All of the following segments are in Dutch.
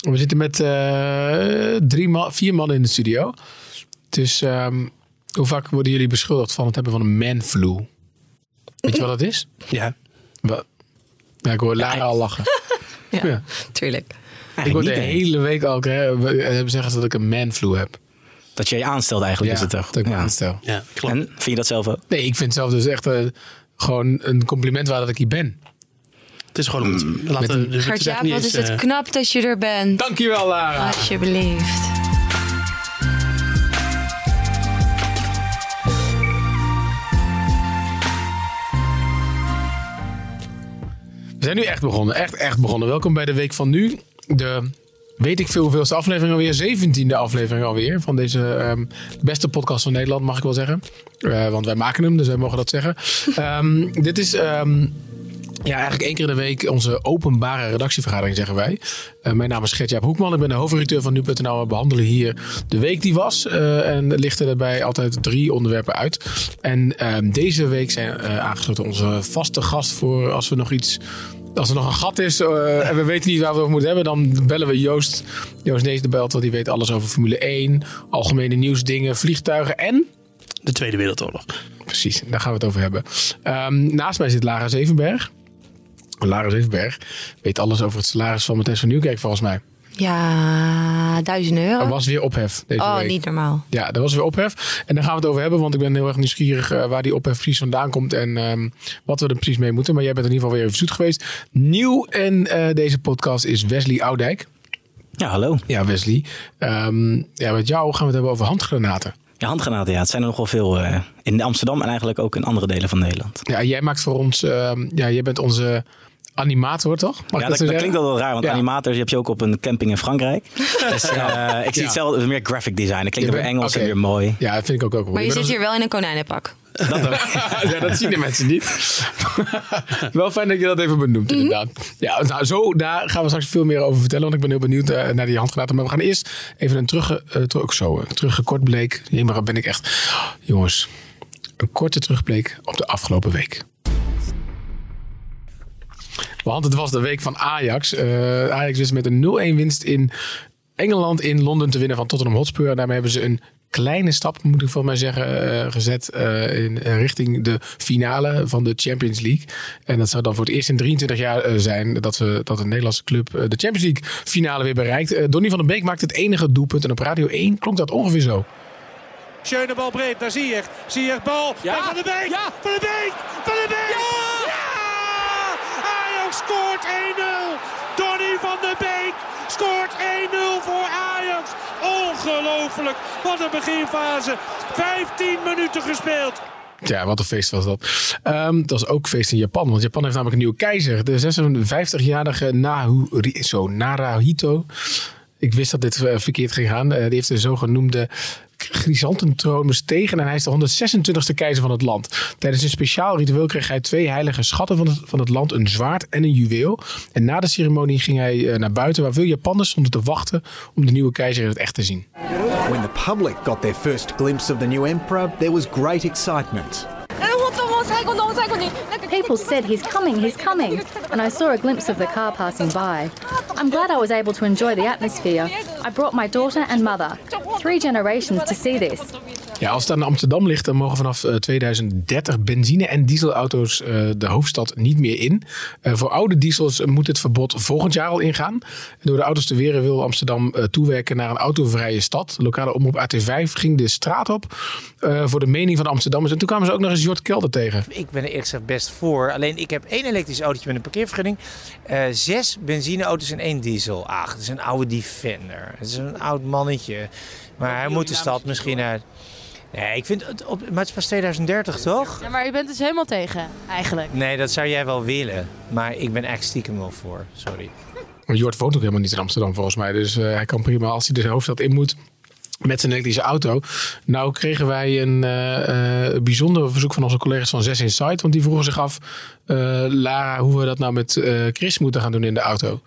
We zitten met eh, drie man, vier mannen in de studio. Dus ehm, hoe vaak worden jullie beschuldigd van het hebben van een manflu? Weet je wat dat is? Ja. Wat? Ja, ik hoor Lara al lachen. Ja, Ja. tuurlijk. Ik word de niet, hele week al hè, hebben zeggen ze dat ik een manflu heb. Dat je je aanstelt eigenlijk, is het toch? dat ik me aanstel. Ja, klopt. En vind je dat zelf ook? Nee, ik vind het zelf dus echt eh, gewoon een compliment waar dat ik hier ben. Het is gewoon een met Laten dus echt niet wat eens, is het eh, knap dat je er bent. Dankjewel, Lara. Alsjeblieft. We zijn nu echt begonnen. Echt, echt begonnen. Welkom bij de Week van Nu. De weet ik veel hoeveelste aflevering alweer. 17e aflevering alweer. Van deze ehm, beste podcast van Nederland, mag ik wel zeggen. Eh, want wij maken hem, dus wij mogen dat zeggen. Ehm, dit is... ehm, ja, eigenlijk één keer in de week onze openbare redactievergadering, zeggen wij. Eh, mijn naam is Gert-Jaap Hoekman. Ik ben de hoofdredacteur van Nu.nl. We behandelen hier de week die was. eh, en lichten daarbij altijd drie onderwerpen uit. En ehm, deze week zijn eh, aangesloten onze vaste gast voor als we nog iets... Als er nog een gat is en we weten niet waar we het over moeten hebben, dan bellen we Joost. Joost Nees de belt, want die weet alles over Formule 1, algemene nieuwsdingen, vliegtuigen en De Tweede Wereldoorlog. Precies, daar gaan we het over hebben. Ehm, naast mij zit Lara Zevenberg. Lara Zevenberg weet alles over het salaris van Matthijs van Nieuwkerk volgens mij. Ja, duizend euro. Er was weer ophef deze oh, week. niet normaal. Ja, er was weer ophef. En daar gaan we het over hebben, want ik ben heel erg nieuwsgierig eh, waar die ophef precies vandaan komt en ehm, wat we er precies mee moeten. Maar jij bent in ieder geval weer even zoet geweest. Nieuw in eh, deze podcast is Wesley Oudijk. Ja, hallo. Ja, Wesley. Ehm, ja, met jou gaan we het hebben over handgranaten. Ja, handgranaten, ja. Het zijn er nogal veel eh, in Amsterdam en eigenlijk ook in andere delen van Nederland. Ja, jij maakt voor ons, ehm, ja, jij bent onze animator, toch? Mag ja, dat, dat klinkt wel wel raar, want Ja. animators heb je ook op een camping in Frankrijk. Dus eh, ik zie Ja. het zelf meer graphic design. Dat klinkt weer Engels en weer mooi. Ja, dat vind ik ook ook. Maar je zit hier wel in een konijnenpak. ja, dat zien de mensen niet. Wel fijn dat je dat even benoemt, inderdaad. Ja, nou, zo, daar gaan we straks veel meer over vertellen. Want ik ben heel benieuwd eh, naar die handgranaten. Maar we gaan eerst even een terug, eh, terug, zo, een teruggekort bleek. Maar ben ik echt... Jongens, een korte terugblik op de afgelopen week. Want het was de week van Ajax. Eh, Ajax wist met een 0-1 winst in Engeland in Londen te winnen van Tottenham Hotspur. Daarmee hebben ze een kleine stap, moet ik voor mij zeggen, eh, gezet eh, in, richting de finale van de Champions League. En dat zou dan voor het eerst in 23 jaar zijn dat, we, dat een Nederlandse club de Champions League finale weer bereikt. Eh, Donny van den Beek maakt het enige doelpunt. En op Radio 1 klonk dat ongeveer zo. Schöne bal breed naar Ziyech. Ziyech bal. Ja. En Van de Beek. Ja. Van de Beek. Van de Beek. Ja. Scoort 1-0. Donny van de Beek scoort 1-0 voor Ajax. Ongelooflijk. Wat een beginfase. 15 minuten gespeeld. Ja, wat een feest was dat. Ehm dat was ook feest in Japan. Want Japan heeft namelijk een nieuwe keizer. De 56-jarige Naru, zo, Narahito. Ik wist dat dit eh, verkeerd ging gaan. Eh, die heeft de zogenoemde chrysantentroon bestegen. En hij is de 126e keizer van het land. Tijdens een speciaal ritueel kreeg hij twee heilige schatten van het, van het land. Een zwaard en een juweel. En na de ceremonie ging hij eh, naar buiten. Waar veel Japanners stonden te wachten om de nieuwe keizer in het echt te zien. When the public got their first glimpse of the new emperor, there was great excitement. People said he's coming, he's coming, and I saw a glimpse of the car passing by. I'm glad I was able to enjoy the atmosphere. I brought my daughter and mother, three generations to see this. Ja, als het aan Amsterdam ligt, dan mogen vanaf eh, 2030 benzine- en dieselauto's eh, de hoofdstad niet meer in. Eh, voor oude diesels moet het verbod volgend jaar al ingaan. En door de auto's te weren wil Amsterdam eh, toewerken naar een autovrije stad. De lokale omroep AT5 ging de straat op eh, voor de mening van de Amsterdammers. En toen kwamen ze ook nog eens Jort Kelder tegen. Ik ben er eerlijk gezegd best voor. Alleen ik heb één elektrisch autootje met een parkeervergunning. eh, zes benzineauto's en één diesel. Ach, dat is een oude Defender. Het is een oud mannetje. Maar hij moet de stad misschien uit. Nee, ik vind het op. Maar het is pas 2030, toch? Ja, maar u bent dus helemaal tegen, eigenlijk. Nee, dat zou jij wel willen. Maar ik ben echt stiekem wel voor. Sorry. Maar Jort woont ook helemaal niet in Amsterdam volgens mij. Dus eh, hij kan prima als hij de hoofdstad in moet met zijn elektrische auto. Nou kregen wij een eh, eh, bijzonder verzoek van onze collega's van 6 Insight. Want die vroegen zich af, eh, Lara, hoe we dat nou met eh, Chris moeten gaan doen in de auto.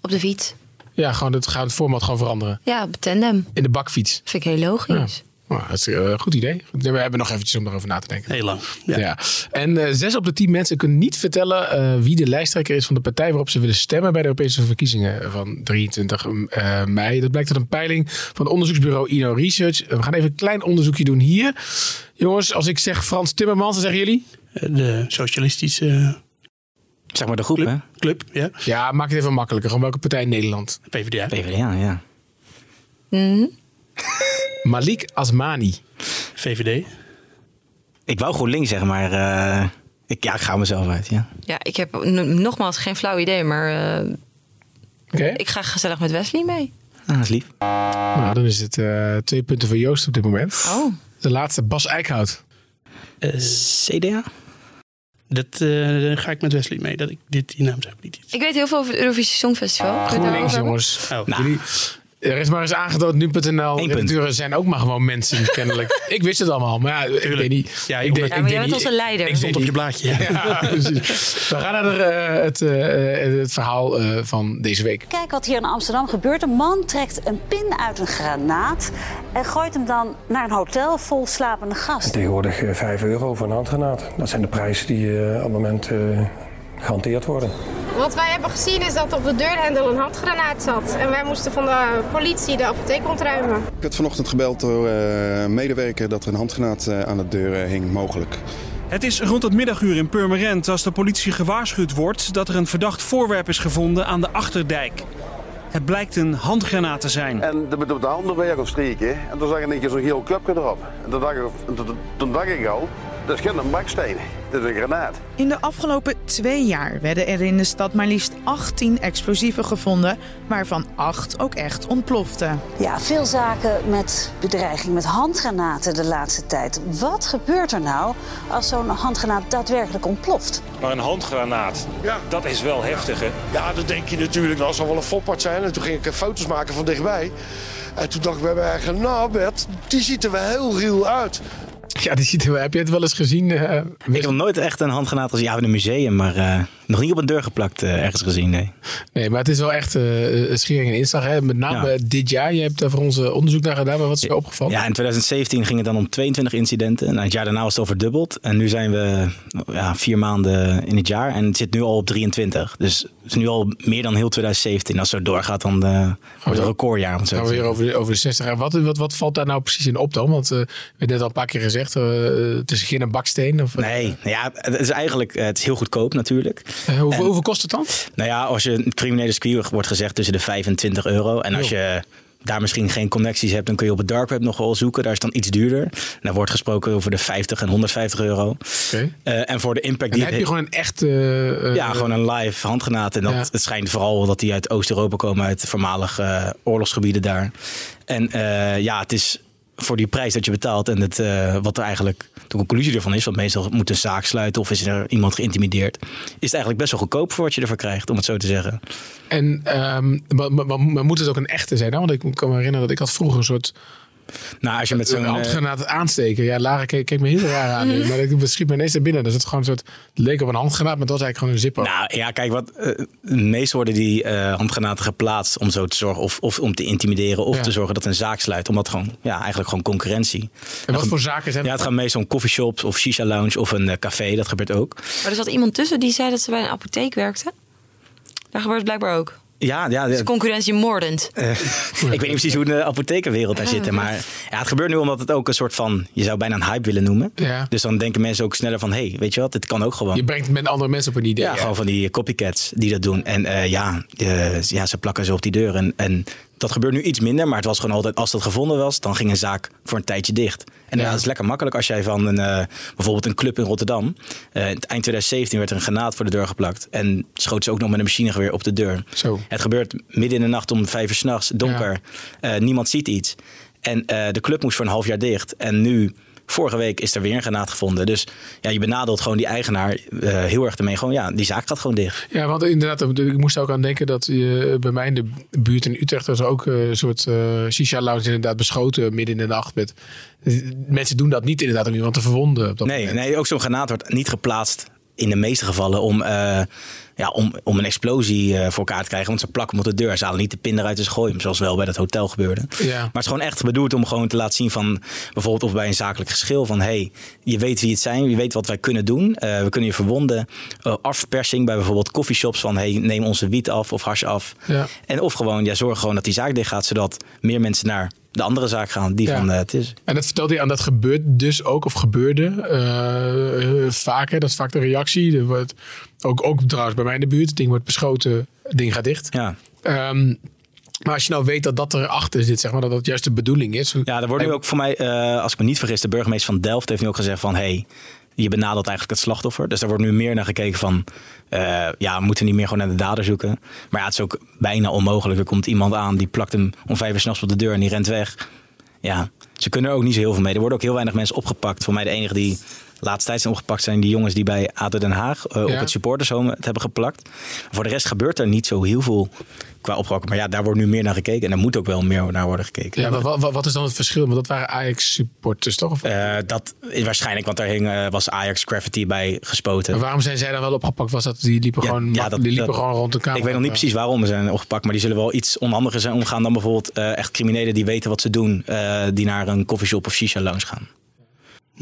Op de fiets. Ja, gewoon het, gaan het format gewoon veranderen. Ja, op tandem. In de bakfiets. Vind ik heel logisch. Nou, dat is een goed idee. We hebben nog eventjes om erover na te denken. Heel lang. Ja. Ja. En eh, zes op de tien mensen kunnen niet vertellen eh, wie de lijsttrekker is van de partij waarop ze willen stemmen bij de Europese verkiezingen van 23 eh, mei. Dat blijkt uit een peiling van het onderzoeksbureau Ino Research. We gaan even een klein onderzoekje doen hier. Jongens, als ik zeg Frans Timmermans, dan zeggen jullie? De socialistische Zeg maar de groep, hè? club, ja. Ja, maak het even makkelijker. Gewoon welke partij in Nederland? PvdA. PvdA, ja. Malik Asmani. VVD. Ik wou GroenLinks zeggen, maar eh, ik, ja, ik ga mezelf uit, ja. Ja, ik heb n- nogmaals geen flauw idee, maar eh, Oké. ik ga gezellig met Wesley mee. Ah, dat is lief. Nou, dan is het eh, twee punten voor Joost op dit moment. Oh, De laatste, Bas Eickhout. CDA? dat eh, daar ga ik met Wesley mee. Dat ik dit, die naam zeg ik niet iets. ik weet heel veel over het Eurovisie Songfestival. GroenLinks, jongens. Oh. Jullie, er is maar eens aangetoond, nu.nl. Redacteuren zijn ook maar gewoon mensen, kennelijk. ik wist het allemaal, maar ja, ik weet niet. Ja, ik denk- Ja, ik maar jij bent onze leider. ik Stond op je blaadje. ja. Ja, precies. We gaan naar de, eh, het, eh, het verhaal eh, van deze week. Kijk wat hier in Amsterdam gebeurt. Een man trekt een pin uit een granaat en gooit hem dan naar een hotel vol slapende gasten. Tegenwoordig eh, 5 euro voor een handgranaat. Dat zijn de prijzen die eh, op het moment eh, gehanteerd worden. Wat wij hebben gezien is dat op de deurhendel een handgranaat zat. En wij moesten van de politie de apotheek ontruimen. Ik werd vanochtend gebeld door eh, een medewerker dat er een handgranaat eh, aan de deur eh, hing, mogelijk. Het is rond het middaguur in Purmerend als de politie gewaarschuwd wordt dat er een verdacht voorwerp is gevonden aan de Achterdijk. Het blijkt een handgranaat te zijn. En de, de, de handen weg opstreken. En toen zag ik een keer zo'n geel clubje erop. En toen dacht, ik, toen, toen dacht ik al, dat is geen baksteen. Dat is een granaat. In de afgelopen twee jaar werden er in de stad maar liefst 18 explosieven gevonden, waarvan 8 ook echt ontploften. Ja, veel zaken met bedreiging met handgranaten de laatste tijd. Wat gebeurt er nou als zo'n handgranaat daadwerkelijk ontploft? Maar een handgranaat, dat is wel heftig hè? Ja, dat denk je natuurlijk. Dat zal wel een foppert zijn. En toen ging ik foto's maken van dichtbij. En toen dacht ik bij mij, eigen, nou Bert, die ziet er wel heel riel uit. Ja, die ziet er, heb je het wel eens gezien? eh, Ik heb nooit echt een handgranaat gezien. Ja, in een museum, maar eh, nog niet op een deur geplakt eh, ergens gezien, nee. Nee, maar het is wel echt eh, een schering en inslag. Hè? Met name Ja. dit jaar. Je hebt daar voor ons eh, onderzoek naar gedaan. Maar wat is er opgevallen? Ja, in 2017 ging het dan om 22 incidenten. Nou, het jaar daarna was het overdubbeld. En nu zijn we ja, vier maanden in het jaar. En het zit nu al op 23. Dus het is nu al meer dan heel 2017. Als het zo doorgaat, dan wordt het een recordjaar. Om gaan we weer over de, over de 60 jaar. Wat, wat, wat valt daar nou precies in op dan? Want we hebben net al een paar keer gezegd. het is geen baksteen. Of, Nee, ja, het is eigenlijk het is heel goedkoop natuurlijk. Eh, hoeveel, En- hoeveel kost het dan? Nou ja, als je een criminele circuit wordt gezegd tussen de 5 en 20 euro. En als Jo. je daar misschien geen connecties hebt, dan kun je op het dark web nog wel zoeken. Daar is het dan iets duurder. Daar wordt gesproken over de 50 en 150 euro. Oké. Eh, en voor de impact En die heb je gewoon een echte... eh, ja, gewoon een live handgranaat. En dat, Ja. het schijnt vooral dat die uit Oost-Europa komen, uit voormalige oorlogsgebieden daar. En ja, het is voor die prijs dat je betaalt en het, eh, wat er eigenlijk de conclusie ervan is, want meestal moet een zaak sluiten of is er iemand geïntimideerd, is het eigenlijk best wel goedkoop voor wat je ervoor krijgt, om het zo te zeggen. En ehm, maar, maar, maar moet het ook een echte zijn? Nou? Want ik kan me herinneren dat ik had vroeger een soort Nou, als je met zo'n een eh, handgranaat aansteken. Ja, Lara keek, keek me heel raar aan. nu, Maar ik schiet me ineens naar binnen. Dat het gewoon een soort... Het leek op een handgranaat, maar het was eigenlijk gewoon een zipper. Nou ja, kijk, wat, eh, meestal worden die eh, handgranaten geplaatst om zo te zorgen, of, of om te intimideren, of Ja. te zorgen dat een zaak sluit. Omdat gewoon, ja, eigenlijk gewoon concurrentie. en wat voor zaken zijn Ja, het gaat meestal om coffeeshops of shisha lounge of een café, dat gebeurt ook. Maar er zat iemand tussen die zei dat ze bij een apotheek werkte. Daar gebeurt het blijkbaar ook. Ja, ja, Dus concurrentie moordend. Eh, ik weet niet precies hoe de apothekenwereld daar zit. Maar ja, het gebeurt nu omdat het ook een soort van, je zou bijna een hype willen noemen. Ja. Dus dan denken mensen ook sneller van, hé, hey, weet je wat, dit kan ook gewoon. Je brengt met andere mensen op een idee. Ja, gewoon van die copycats die dat doen. En eh, ja, ja, ze plakken ze op die deur. En, en dat gebeurt nu iets minder, maar het was gewoon altijd, als dat gevonden was, dan ging een zaak voor een tijdje dicht. En ja. dat is lekker makkelijk als jij van een, eh, bijvoorbeeld een club in Rotterdam. eh, eind 2017 werd er een granaat voor de deur geplakt. En schoot ze ook nog met een machinegeweer op de deur. Zo. Het gebeurt midden in de nacht om vijf uur s'nachts, donker. Eh, niemand ziet iets. En de club moest voor een half jaar dicht. En nu, vorige week, is er weer een granaat gevonden. Dus ja, je benadeelt gewoon die eigenaar eh, heel erg ermee. Gewoon, ja, die zaak gaat gewoon dicht. Ja, want inderdaad, ik moest ook aan denken dat je bij mij in de buurt in Utrecht was ook eh, een soort eh shisha lounge inderdaad beschoten midden in de nacht. Met, mensen doen dat niet inderdaad om iemand te verwonden. Op dat Nee, moment. nee, ook zo'n granaat wordt niet geplaatst in de meeste gevallen om eh, ja, om, om een explosie eh, voor elkaar te krijgen. Want ze plakken hem op de deur. Ze halen niet de pin eruit en ze gooien hem. Zoals wel bij dat hotel gebeurde. Ja. Maar het is gewoon echt bedoeld om gewoon te laten zien van... bijvoorbeeld of bij een zakelijk geschil van... hey, je weet wie het zijn, je weet wat wij kunnen doen. Eh, we kunnen je verwonden. Afpersing bij bijvoorbeeld coffeeshops van... hey, neem onze wiet af of hash af. Ja. En of gewoon, ja, zorg gewoon dat die zaak dicht gaat... zodat meer mensen naar de andere zaak gaan die Ja. van eh, het is. En dat vertelde hij aan, dat gebeurt dus ook, of gebeurde eh, eh, vaker. Dat is vaak de reactie. Er wordt, ook, ook trouwens bij mij in de buurt. Het ding wordt beschoten, het ding gaat dicht. Ja. Ehm, maar als je nou weet dat dat erachter zit, zeg maar, dat dat juist de bedoeling is. Ja, er wordt nu ook voor mij, als ik me niet vergis, de burgemeester van Delft heeft nu ook gezegd van... hey, je benadelt eigenlijk het slachtoffer. Dus daar wordt nu meer naar gekeken van... eh, ja, we moeten niet meer gewoon naar de dader zoeken. Maar ja, het is ook bijna onmogelijk. Er komt iemand aan, die plakt hem om vijf uur s'nachts op de deur en die rent weg. Ja, ze kunnen er ook niet zo heel veel mee. Er worden ook heel weinig mensen opgepakt. Voor mij de enige die laatst tijd zijn opgepakt zijn die jongens die bij ADO Den Haag eh, op het supportershome het hebben geplakt. Voor de rest gebeurt er niet zo heel veel qua oppakken. Maar ja, daar wordt nu meer naar gekeken. En er moet ook wel meer naar worden gekeken. Ja, maar wat, wat, is dan het verschil? Want dat waren Ajax-supporters, toch? Of, Eh, dat is waarschijnlijk, want daar hing, eh, was Ajax graffiti bij gespoten. maar waarom zijn zij dan wel opgepakt? Was dat die liepen, gewoon, ja, dat- die liepen dat- gewoon rond de kamer? Ik weet nog niet precies waarom ze zijn opgepakt, maar die zullen wel iets onhandiger zijn omgaan dan bijvoorbeeld echt criminelen die weten wat ze doen, die naar een coffeeshop of shisha lounge gaan.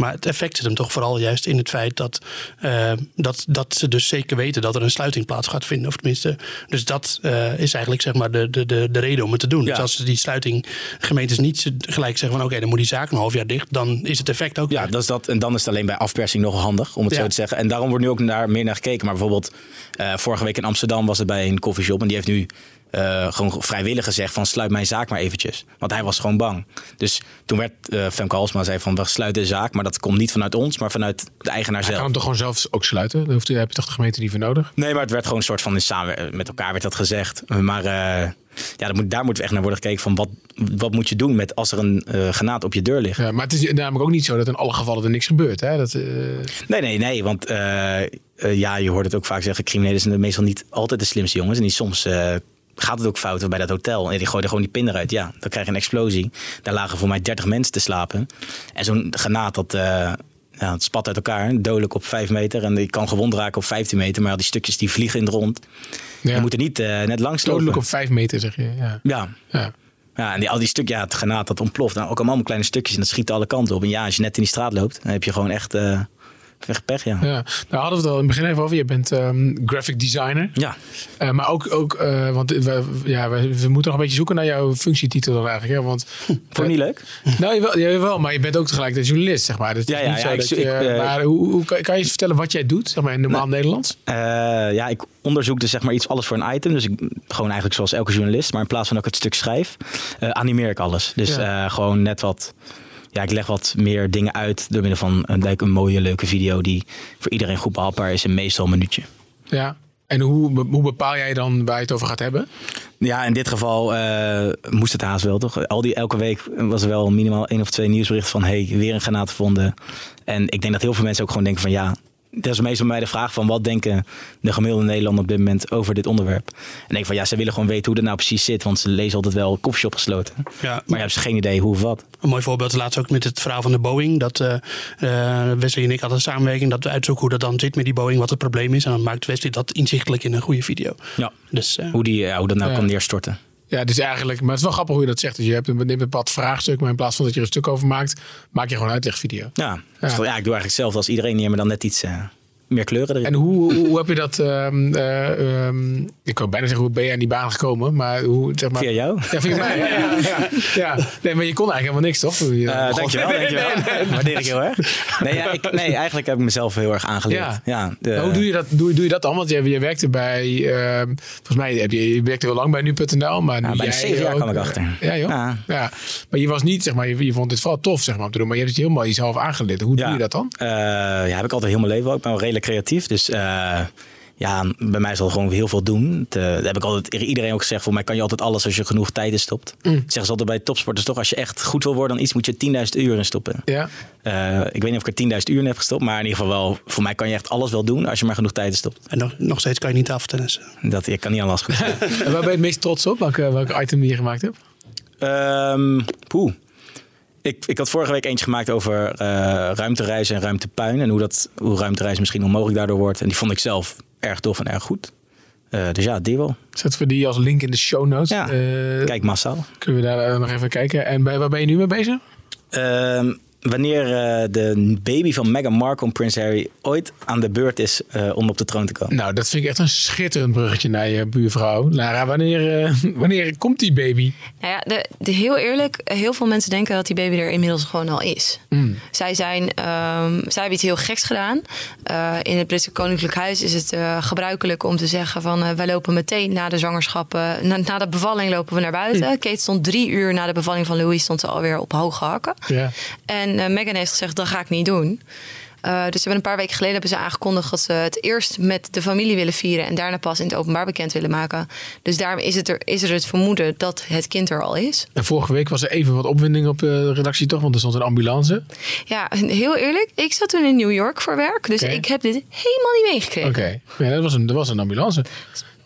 Maar het effect zit hem toch vooral juist in het feit dat, eh, dat, dat ze dus zeker weten dat er een sluiting plaats gaat vinden. Of tenminste, dus dat eh, is eigenlijk zeg maar de, de, de, de reden om het te doen. Dus als ze die sluiting gemeentes niet gelijk zeggen van oké, dan moet die zaak een half jaar dicht, dan is het effect ook. Ja, dat is dat. En dan is het alleen bij afpersing nog handig, om het Ja. zo te zeggen. En daarom wordt nu ook naar, meer naar gekeken. Maar bijvoorbeeld, eh, vorige week in Amsterdam was het bij een coffeeshop. En die heeft nu eh, gewoon vrijwillig gezegd van sluit mijn zaak maar eventjes. Want hij was gewoon bang. Dus toen werd eh Femke Halsma zei van we sluiten de zaak. Maar dat komt niet vanuit ons, maar vanuit de eigenaar Hij zelf. kan hem toch gewoon zelf ook sluiten? Daar hoeft, daar heb je toch de gemeente niet voor nodig? Nee, maar het werd gewoon een soort van in samen met elkaar werd dat gezegd. Maar eh, ja, daar, moet, daar moeten we echt naar worden gekeken van wat, wat moet je doen met als er een eh granaat op je deur ligt. Ja, maar het is namelijk ook niet zo dat in alle gevallen er niks gebeurt. Hè? Dat, eh, Nee, nee, nee. Want eh, eh, ja, je hoort het ook vaak zeggen: criminelen zijn meestal niet altijd de slimste jongens. En die soms eh, gaat het ook fout bij dat hotel. En die gooiden gewoon die pin eruit. Ja, dan krijg je een explosie. Daar lagen voor mij 30 mensen te slapen. En zo'n granaat, dat. eh, ja, het spat uit elkaar, dodelijk op 5 meter. En die kan gewond raken op 15 meter. Maar die stukjes die vliegen in het rond. Ja. Je moet er niet eh, net langs lopen. dodelijk op vijf meter, zeg je. Ja. Ja. Ja. Ja, en die, al die stukjes, ja, het granaat dat ontploft. Nou, ook allemaal kleine stukjes en dat schiet alle kanten op. En ja, als je net in die straat loopt, dan heb je gewoon echt, eh echt pech, ja. Ja, nou hadden we het al in het begin even over. Je bent ehm, graphic designer. Ja. Eh, maar ook, ook eh, want we, ja, we, we moeten nog een beetje zoeken naar jouw functietitel dan eigenlijk. Hè? Want, Vond je niet leuk? Nou, jawel, jawel, maar je bent ook tegelijkertijd journalist, zeg maar. Dus Ja, ja, ja, ik je, ik, eh, maar hoe, hoe, kan je eens vertellen wat jij doet, zeg maar, in normaal Nederlands? Eh, ja, ik onderzoek dus zeg maar iets alles voor een item. Dus ik gewoon eigenlijk zoals elke journalist. Maar in plaats van dat ik het stuk schrijf, animeer ik alles. Dus Ja. gewoon net wat... Ja, ik leg wat meer dingen uit door middel van een, like, een mooie, leuke video... die voor iedereen goed behapbaar is en meestal een minuutje. Ja. En hoe, hoe bepaal jij dan waar je het over gaat hebben? Ja, in dit geval eh, moest het haast wel, toch? Al die, elke week was er wel minimaal één of twee nieuwsberichten van... hey, weer een granaat gevonden. En ik denk dat heel veel mensen ook gewoon denken van... ja, dat is meestal mij de vraag van... wat denken de gemiddelde Nederlander op dit moment over dit onderwerp? En ik denk van ja, ze willen gewoon weten hoe dat nou precies zit... want ze lezen altijd wel koffieshop gesloten. Ja. Maar je hebt geen idee hoe of wat. Een mooi voorbeeld is laatst ook met het verhaal van de Boeing. Dat eh, eh, Wesley en ik hadden een samenwerking dat we uitzoeken hoe dat dan zit met die Boeing, wat het probleem is. En dan maakt Wesley dat inzichtelijk in een goede video. Ja. Dus, eh, Hoe, die, ja, hoe dat nou kan neerstorten. Ja, dus eigenlijk, maar het is wel grappig hoe je dat zegt. Dus je hebt een, neemt een bepaald vraagstuk, maar in plaats van dat je er een stuk over maakt, maak je gewoon een uitlegvideo. Ja, Dus ja. ik doe eigenlijk hetzelfde als iedereen... die maar dan net iets eh, meer kleuren erin. En hoe, hoe, hoe heb je dat? ehm, eh, ehm, ik wou bijna zeggen, hoe ben je aan die baan gekomen? Maar hoe, zeg maar. Via jou? Ja, via mij. Ja, ja, ja. Ja. Nee, maar je kon eigenlijk helemaal niks, toch? Toen je- Eh, dankjewel, Nee, nee, dankjewel. nee, nee. Waardeer ik heel erg. Nee, ja, ik, nee, eigenlijk heb ik mezelf heel erg aangeleerd. Ja. Ja. de- hoe doe je dat, doe, doe je dat dan? Want je, je werkte bij, ehm, volgens mij heb je, je werkte heel lang bij nu.nl, maar nu Ja, jij zeven jaar kwam ik achter. Ja, joh. Ja. Maar je was niet, zeg maar, je, je vond het vooral tof, zeg maar, om te doen, maar je hebt het helemaal jezelf aangeleerd. Hoe doe je dat dan? Eh, ja, heb ik altijd heel mijn leven. Ik ben wel redelijk creatief. Dus eh, ja, bij mij zal gewoon heel veel doen. Eh, dat heb ik altijd iedereen ook gezegd. Voor mij kan je altijd alles als je genoeg tijd in stopt. Mm. Ik zeg ze altijd bij topsporters toch. Als je echt goed wil worden dan iets, moet je 10.000 uur in stoppen. Ja. Eh, ik weet niet of ik er 10.000 uur in heb gestopt. Maar in ieder geval wel, voor mij kan je echt alles wel doen als je maar genoeg tijd in stopt. En nog, nog steeds kan je niet tafeltennissen. Dat, ik kan niet aan last goed. En waar ben je het meest trots op? Welke, welke item die je gemaakt hebt? Poeh. Ik, ik had vorige week eentje gemaakt over eh ruimtereizen en ruimtepuin. En hoe, dat, hoe ruimtereizen misschien onmogelijk daardoor wordt. En die vond ik zelf erg tof en erg goed. Eh, dus ja, die wel. Zetten we die als link in de show notes. Ja, Eh, Kijk massaal. Kunnen we daar nog even kijken. En bij, waar ben je nu mee bezig? Ehm, wanneer eh, de baby van Meghan Markle en Prins Harry ooit aan de beurt is eh, om op de troon te komen. Nou, dat vind ik echt een schitterend bruggetje naar je buurvrouw. Lara, wanneer, eh, wanneer komt die baby? Nou ja, de, de, heel eerlijk, heel veel mensen denken dat die baby er inmiddels gewoon al is. Mm. Zij, zijn, ehm, zij hebben iets heel geks gedaan. Eh, in het Britse Koninklijk Huis is het eh, gebruikelijk om te zeggen van... eh, wij lopen meteen na de zwangerschap, eh, na, na de bevalling lopen we naar buiten. Hm. Kate stond drie uur na de bevalling van Louis stond ze alweer op hoge hakken. Ja. En eh, Meghan heeft gezegd, dat ga ik niet doen. Eh, dus ze hebben een paar weken geleden hebben ze aangekondigd dat ze het eerst met de familie willen vieren en daarna pas in het openbaar bekend willen maken. Dus daarom is, het er, is er het vermoeden dat het kind er al is. En vorige week was er even wat opwinding op de redactie toch? Want er stond een ambulance. Ja, en heel eerlijk, ik zat toen in New York voor werk, dus ik heb dit helemaal niet meegekregen. Oké, ja, dat, was een, dat was een ambulance.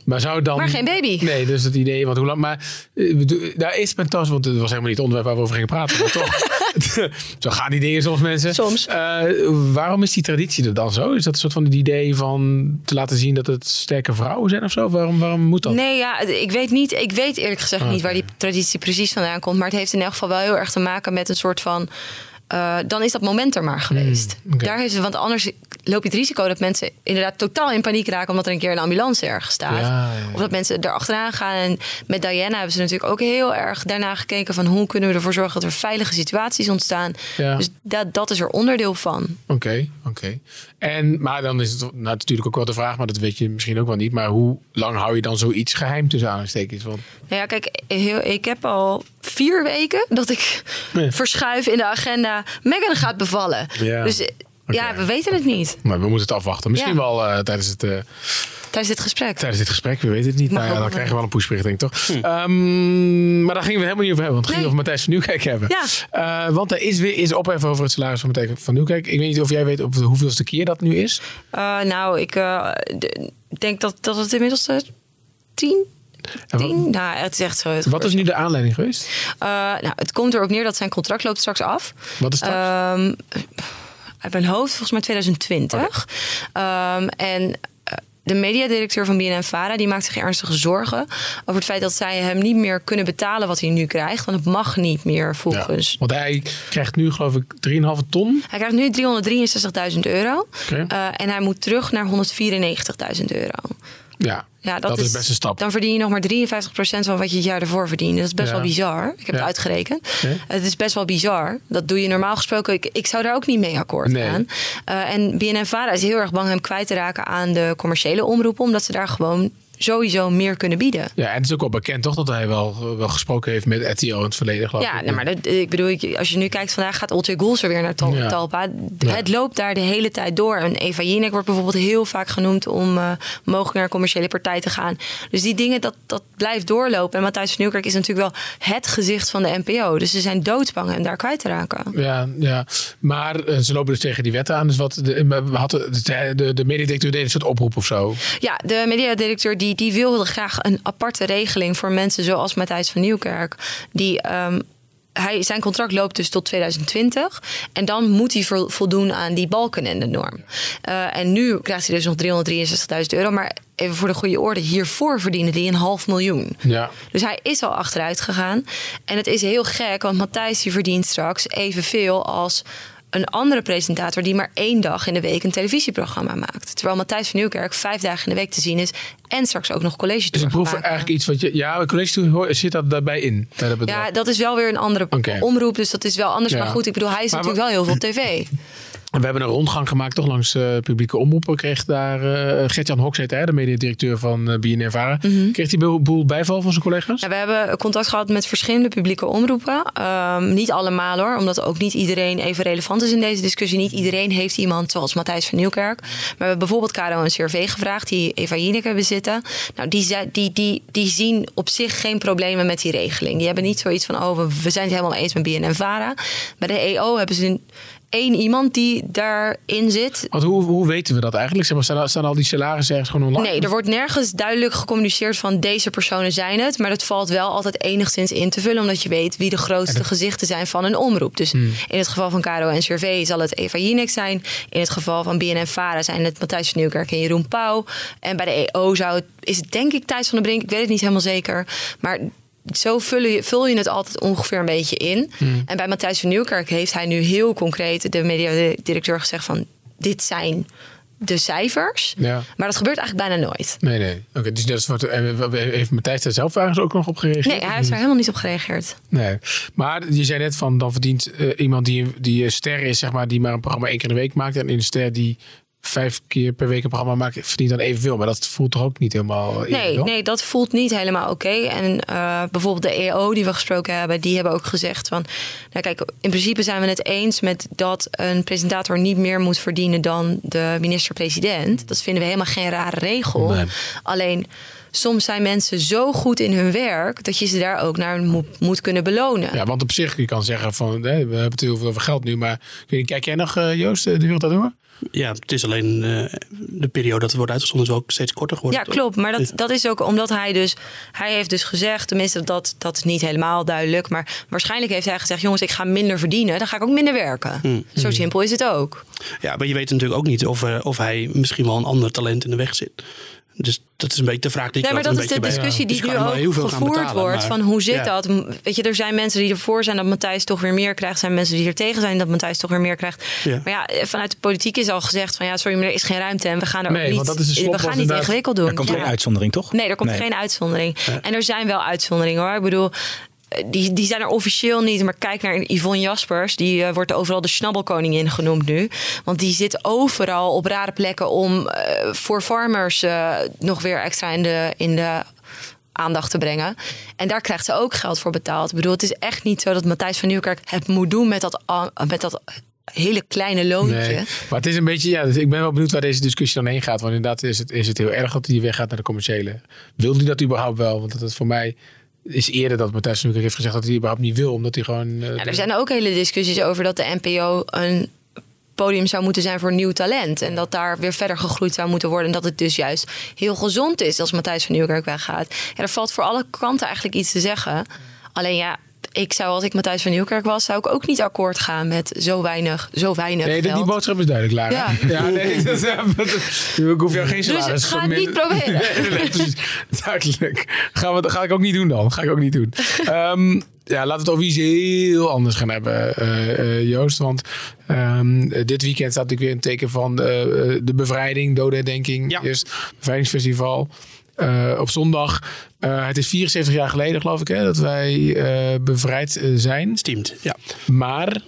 Maar zou dan... Maar geen baby. Nee, dus het idee, want hoe lang... Maar eh, daar is mijn tas, want het was helemaal niet het onderwerp waar we over gingen praten. Maar toch, zo gaan die dingen soms mensen. Soms. Eh, waarom is die traditie er dan zo? Is dat een soort van het idee van te laten zien dat het sterke vrouwen zijn of zo? Waarom, waarom moet dat? Nee, ja, ik weet niet. Ik weet eerlijk gezegd Ah, niet waar die traditie precies vandaan komt. Maar het heeft in elk geval wel heel erg te maken met een soort van. Eh, dan is dat moment er maar geweest. Hmm, oké. Daar heeft ze, want anders loop je het risico dat mensen inderdaad totaal in paniek raken omdat er een keer een ambulance ergens staat. Ja, ja, ja. Of dat mensen er achteraan gaan. En met Diana hebben ze natuurlijk ook heel erg daarna gekeken van hoe kunnen we ervoor zorgen dat er veilige situaties ontstaan. Ja. Dus dat, dat is er onderdeel van. Oké, oké. En Maar dan is het nou, natuurlijk ook wel de vraag, maar dat weet je misschien ook wel niet. Maar hoe lang hou je dan zoiets geheim tussen aanstekens? Want Nou ja, kijk, heel, ik heb al vier weken dat ik Nee. verschuif in de agenda. Megan gaat bevallen. Ja. Dus ja, we weten het niet maar we moeten het afwachten. Misschien Ja. wel eh, tijdens het. eh, tijdens dit gesprek. Tijdens dit gesprek, we weten het niet. Maar Nou ja, dan we. krijgen we wel een pushbericht, denk ik toch? Hm. Ehm, maar daar gingen we helemaal niet over hebben. Want het ging over Matthijs van Nieuwkerk hebben. Ja. Eh, want er is weer is ophef over het salaris van Matthijs van Nieuwkerk. Ik weet niet of jij weet op de hoeveelste keer dat nu is. Eh, nou, ik eh, denk dat, dat het inmiddels de tien. Tien? Nou, het is echt zo. Het Wat is nu de aanleiding geweest? Eh, nou, het komt erop neer dat zijn contract loopt straks af. Wat is? Ehm, uit mijn hoofd, volgens mij 2020. Ehm, en eh, de mediadirecteur van BNN Vara die maakt zich ernstige zorgen over het feit dat zij hem niet meer kunnen betalen wat hij nu krijgt. Want het mag niet meer volgens. Want hij krijgt nu geloof ik 3,5 ton. Hij krijgt nu 363.000 euro. Oké. Eh, en hij moet terug naar 194.000 euro. Ja, Ja, dat, is best een stap. Dan verdien je nog maar 53% van wat je het jaar ervoor verdiende. Dat is best Ja. wel bizar. Ik heb Ja. het uitgerekend. Het is best wel bizar. Dat doe je normaal gesproken. Ik, ik zou daar ook niet mee akkoord Nee. gaan. Eh, en BNN-Vara is heel erg bang hem kwijt te raken aan de commerciële omroepen. Omdat ze daar gewoon sowieso meer kunnen bieden. Ja, en het is ook wel bekend toch dat hij wel, wel gesproken heeft met RTO in het verleden geloof Ja, ik. nou, maar dat, ik bedoel, als je nu kijkt, vandaag gaat Oltje Goels er weer naar Tal- Ja. Talpa. Ja. Het loopt daar de hele tijd door. En Eva Jinek wordt bijvoorbeeld heel vaak genoemd om eh, mogelijk naar een commerciële partij te gaan. Dus die dingen, dat, dat blijft doorlopen. En Matthijs van Nieuwkerk is natuurlijk wel het gezicht van de NPO. Dus ze zijn doodsbang hem daar kwijt te raken. Ja, ja. maar eh, ze lopen dus tegen die wet aan. Dus wat de, hadden, de, de, de mediadirecteur deed een soort oproep of zo. Ja, de mediadirecteur die, die wilde graag een aparte regeling voor mensen zoals Matthijs van Nieuwkerk. Die, ehm, hij, zijn contract loopt dus tot 2020. En dan moet hij vo- voldoen aan die balken en de norm. Eh, en nu krijgt hij dus nog 363.000 euro. Maar even voor de goede orde, hiervoor verdiende hij een half miljoen. Ja. Dus hij is al achteruit gegaan. En het is heel gek, want Matthijs die verdient straks evenveel als een andere presentator die maar één dag in de week een televisieprogramma maakt. Terwijl Matthijs van Nieuwkerk vijf dagen in de week te zien is en straks ook nog college Dus ik proef eigenlijk iets wat je. Ja, college zit dat daarbij in. Bij dat bedrag. Ja, dat is wel weer een andere omroep, dus dat is wel anders. Ja. Maar goed, ik bedoel, hij is Maar natuurlijk wel heel veel op tv. We hebben een rondgang gemaakt toch langs eh, publieke omroepen. Kreeg daar uh, Gert-Jan hij, de mediadirecteur van uh, BNR Vara. Mhm. Kreeg hij een boel bijval van zijn collega's? Ja, we hebben contact gehad met verschillende publieke omroepen. Ehm, niet allemaal hoor, omdat ook niet iedereen even relevant is in deze discussie. Niet iedereen heeft iemand zoals Matthijs van Nieuwkerk. Maar we hebben bijvoorbeeld Caro en CRV gevraagd, die Eva Jinek hebben zitten. Nou, die, die, die, die zien op zich geen problemen met die regeling. Die hebben niet zoiets van, oh, we, we zijn het helemaal eens met BNN Vara. Bij de EO hebben ze een één iemand die daarin zit. Want hoe, hoe weten we dat eigenlijk? Zeg maar, staan, staan al die salarissen ergens gewoon online? Nee, er wordt nergens duidelijk gecommuniceerd van deze personen zijn het. Maar dat valt wel altijd enigszins in te vullen, omdat je weet wie de grootste gezichten zijn van een omroep. Dus Hmm. in het geval van Caro en Cervé zal het Eva Jinek zijn. In het geval van BNN Vara zijn het Matthijs van Nieuwkerk en Jeroen Pauw. En bij de EO zou het, is het denk ik Thijs van der Brink. Ik weet het niet helemaal zeker. Maar zo vul je, vul je het altijd ongeveer een beetje in. Hmm. En bij Matthijs van Nieuwkerk heeft hij nu heel concreet de mediadirecteur gezegd van dit zijn de cijfers. Ja. Maar dat gebeurt eigenlijk bijna nooit. Nee, nee. Oké, dus dat is wat, en heeft Matthijs daar zelf eigenlijk ook nog op gereageerd? Nee, hij heeft daar helemaal niet op gereageerd. Nee, maar je zei net van dan verdient eh, iemand die, die een ster is, zeg maar, die maar een programma één keer in de week maakt. En een ster die vijf keer per week een programma maakt, verdient dan evenveel. Maar dat voelt toch ook niet helemaal. eh, Nee, nee, dat voelt niet helemaal oké. En eh, bijvoorbeeld de EO die we gesproken hebben, die hebben ook gezegd van... Nou kijk, in principe zijn we het eens met dat een presentator niet meer moet verdienen dan de minister-president. Dat vinden we helemaal geen rare regel. Nee. Alleen soms zijn mensen zo goed in hun werk dat je ze daar ook naar moet, moet kunnen belonen. Ja, want op zich, je kan zeggen van, hè, we hebben het heel veel over geld nu. Maar kijk jij nog, eh, Joost, de wereld daardoor? Ja, het is alleen eh, de periode dat het wordt uitgezonden is ook steeds korter geworden. Ja, klopt. Maar dat, dat is ook omdat hij dus... Hij heeft dus gezegd, tenminste dat, dat is niet helemaal duidelijk... maar waarschijnlijk heeft hij gezegd... jongens, ik ga minder verdienen, dan ga ik ook minder werken. Hmm. Zo simpel is het ook. Ja, maar je weet natuurlijk ook niet of, eh, of hij misschien wel een ander talent in de weg zit. Dus dat is een beetje de vraag die ik Nee, maar dat is een de bij- discussie die Dus je nu ook gevoerd betalen, wordt. maar- Van hoe zit Ja. dat? Weet je, er zijn mensen die ervoor zijn dat Matthijs toch weer meer krijgt. Er zijn mensen die er tegen zijn dat Matthijs toch weer meer krijgt. Ja. Maar ja, vanuit de politiek is al gezegd van ja, sorry, maar er is geen ruimte. En we gaan er Nee, ook niet, want dat is we gaan niet ingewikkeld doen. Er komt Ja. geen uitzondering, toch? Nee, er komt Nee. geen uitzondering. En er zijn wel uitzonderingen hoor. Ik bedoel, eh, die, die zijn er officieel niet. Maar kijk naar Yvonne Jaspers. Die eh, wordt overal de snabbelkoningin genoemd nu. Want die zit overal op rare plekken om eh, voor farmers eh, nog weer extra in de, in de aandacht te brengen. En daar krijgt ze ook geld voor betaald. Ik bedoel, het is echt niet zo dat Matthijs van Nieuwkerk het moet doen met dat, met dat hele kleine loontje. Maar het is een beetje, ja, dus ik ben wel benieuwd waar deze discussie dan heen gaat. Want inderdaad is het, is het heel erg dat hij weggaat naar de commerciële. Wil hij dat überhaupt wel? Want dat is voor mij is eerder dat Matthijs Nieuwkerk heeft gezegd dat hij überhaupt niet wil. Omdat hij gewoon... eh, Ja, er zijn ook hele discussies over dat de NPO een podium zou moeten zijn voor nieuw talent. En dat daar weer verder gegroeid zou moeten worden. En dat het dus juist heel gezond is als Matthijs van Nieuwkerk weggaat. Ja, er valt voor alle kanten eigenlijk iets te zeggen. Alleen ja, ik zou als ik Matthijs van Nieuwkerk was, zou ik ook niet akkoord gaan met zo weinig, zo weinig Nee, die geld. boodschap is duidelijk, Lara. Ja. nee, dat, ik hoef jou geen Dus salaris. ga van het niet proberen. Nee, nee, nee, precies. Duidelijk. Gaan we, dat ga ik ook niet doen dan. Ga ik ook niet doen. Ehm, ja, laten we het over iets heel anders gaan hebben, eh, eh, Joost. Want ehm, dit weekend staat natuurlijk weer een teken van eh, eh, de bevrijding, dodenherdenking. Ja. Eerst bevrijdingsfestival. Eh, op zondag. Eh, het is 74 jaar geleden, geloof ik, hè, dat wij eh, bevrijd zijn. Steamed, ja. Maar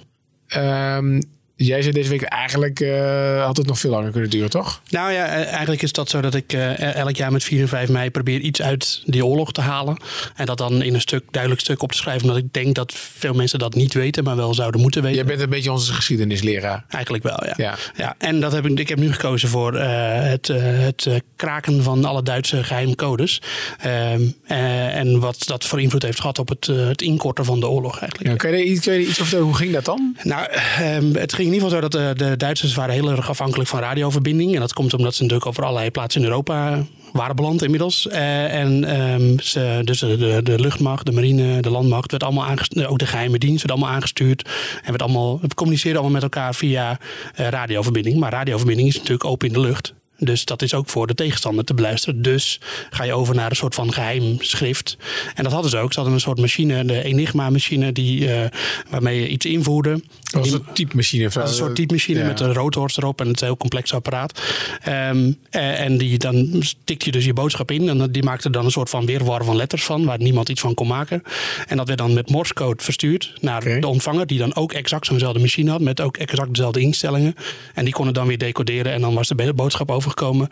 ehm, jij zei deze week eigenlijk eh, had het nog veel langer kunnen duren, toch? Nou ja, eh, eigenlijk is dat zo dat ik eh, elk jaar met 4 en 5 mei probeer iets uit die oorlog te halen. En dat dan in een stuk, duidelijk stuk op te schrijven. Omdat ik denk dat veel mensen dat niet weten, maar wel zouden moeten weten. Jij bent een beetje onze geschiedenisleraar. Eigenlijk wel, ja. Ja. ja en dat heb ik, ik heb nu gekozen voor eh, het, het kraken van alle Duitse geheimcodes. Ehm, eh, en wat dat voor invloed heeft gehad op het, het inkorten van de oorlog eigenlijk. Ja, kan, je, iets- kan je iets over? Hoe ging dat dan? Nou, ehm, het ging in ieder geval zo dat de, de Duitsers waren heel erg afhankelijk van radioverbinding. En dat komt omdat ze natuurlijk over allerlei plaatsen in Europa waren beland inmiddels. Eh, en ehm, ze, dus de, de, luchtmacht, de marine, de landmacht, werd allemaal. Ook de geheime dienst werd allemaal aangestuurd. En werd allemaal, we communiceerden allemaal met elkaar via eh, radioverbinding. Maar radioverbinding is natuurlijk open in de lucht. Dus dat is ook voor de tegenstander te beluisteren. Dus ga je over naar een soort van geheim schrift. En dat hadden ze ook. Ze hadden een soort machine, de Enigma-machine, die, eh, waarmee je iets invoerde. Dat was een typemachine. Dat was een soort typemachine Ja. met een rotors erop en het heel complex apparaat. Ehm, eh, en die, dan tikte je dus je boodschap in en die maakte dan een soort van weerwar van letters van, waar niemand iets van kon maken. En dat werd dan met morsecode verstuurd naar de ontvanger, die dan ook exact zo'nzelfde machine had, met ook exact dezelfde instellingen. En die kon het dan weer decoderen en dan was de boodschap overgekomen,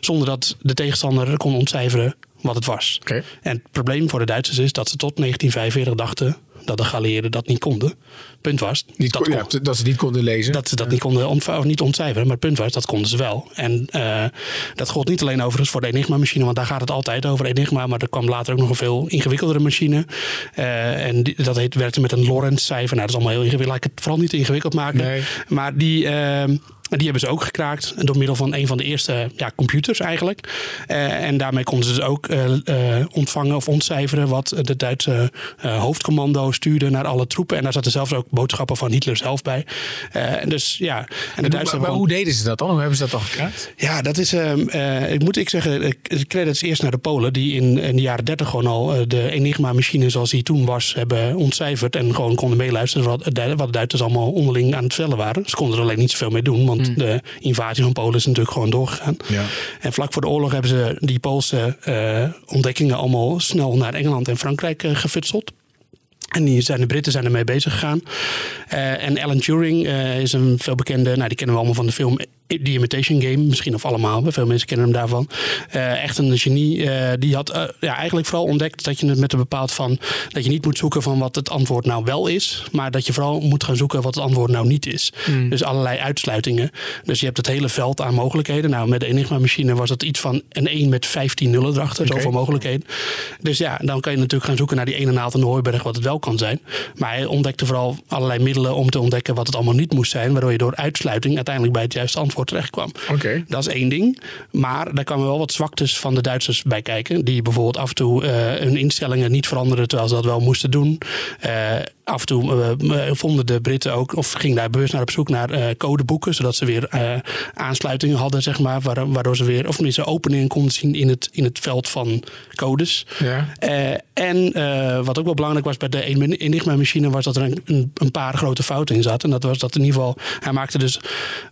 zonder dat de tegenstander kon ontcijferen wat het was. En het probleem voor de Duitsers is dat ze tot 1945 dachten dat de geallieerden dat niet konden. Punt was. Niet, dat, kon- ja, dat ze niet konden lezen. dat ze dat niet konden ont, of niet ontcijferen. Maar het punt was, dat konden ze wel. En eh, dat gold niet alleen overigens voor de Enigma-machine, want daar gaat het altijd over Enigma. Maar er kwam later ook nog een veel ingewikkeldere machine. Eh, en die- dat heet, werkte met een Lorentz-cijfer. Nou, dat is allemaal heel ingewikkeld. Laat ik het vooral niet te ingewikkeld maken. Nee. Maar die. ehm, die hebben ze ook gekraakt door middel van een van de eerste ja, computers eigenlijk. Eh, en daarmee konden ze dus ook ontvangen of ontcijferen wat de Duitse hoofdcommando stuurde naar alle troepen. En daar zaten zelfs ook boodschappen van Hitler zelf bij. Eh, en dus ja, en de En Duitsers maar hoe deden ze dat dan? Hoe hebben ze dat dan gekraakt? ja, dat is, ehm, eh, ik moet ik zeggen, credits eerst naar de Polen, die in, in de jaren 30 gewoon al eh, de Enigma-machine zoals die toen was, hebben ontcijferd en gewoon konden meeluisteren wat, de- wat Duitsers allemaal onderling aan het vellen waren. Ze konden er alleen niet zoveel mee doen, want de invasie van Polen is natuurlijk gewoon doorgegaan. Ja. En vlak voor de oorlog hebben ze die Poolse ontdekkingen allemaal snel naar Engeland en Frankrijk eh, gefutseld. En die zijn, de Britten zijn ermee bezig gegaan. Eh, en Alan Turing eh, is een veel bekende, nou die kennen we allemaal van de film The Imitation Game. Misschien of allemaal, veel mensen kennen hem daarvan. Eh, echt een genie. eh, die had eh, ja, eigenlijk vooral ontdekt dat je het met een bepaald van... dat je niet moet zoeken van wat het antwoord nou wel is. Maar dat je vooral moet gaan zoeken wat het antwoord nou niet is. Hmm. Dus allerlei uitsluitingen. Dus je hebt het hele veld aan mogelijkheden. Nou, met de Enigma-machine was het iets van een 1 met 15 nullen erachter. Zoveel mogelijkheden. Dus ja, dan kan je natuurlijk gaan zoeken naar die ene naald in de hooiberg wat het wel kan zijn. Maar hij ontdekte vooral allerlei middelen om te ontdekken wat het allemaal niet moest zijn. Waardoor je door uitsluiting uiteindelijk bij het juiste antwoord terecht kwam. Oké. Dat is één ding. Maar daar kwamen wel wat zwaktes van de Duitsers bij kijken. Die bijvoorbeeld af en toe eh, hun instellingen niet veranderen terwijl ze dat wel moesten doen. Eh, af en toe eh, vonden de Britten ook, of ging daar bewust naar op zoek naar eh, codeboeken. Zodat ze weer eh, aansluitingen hadden, zeg maar. Waar- Waardoor ze weer, of tenminste openingen konden zien in het, in het veld van codes. Ja. Eh, en eh, wat ook wel belangrijk was bij de Enigma-machine, was dat er een, een, paar grote fouten in zaten. En dat was dat in ieder geval, hij maakte dus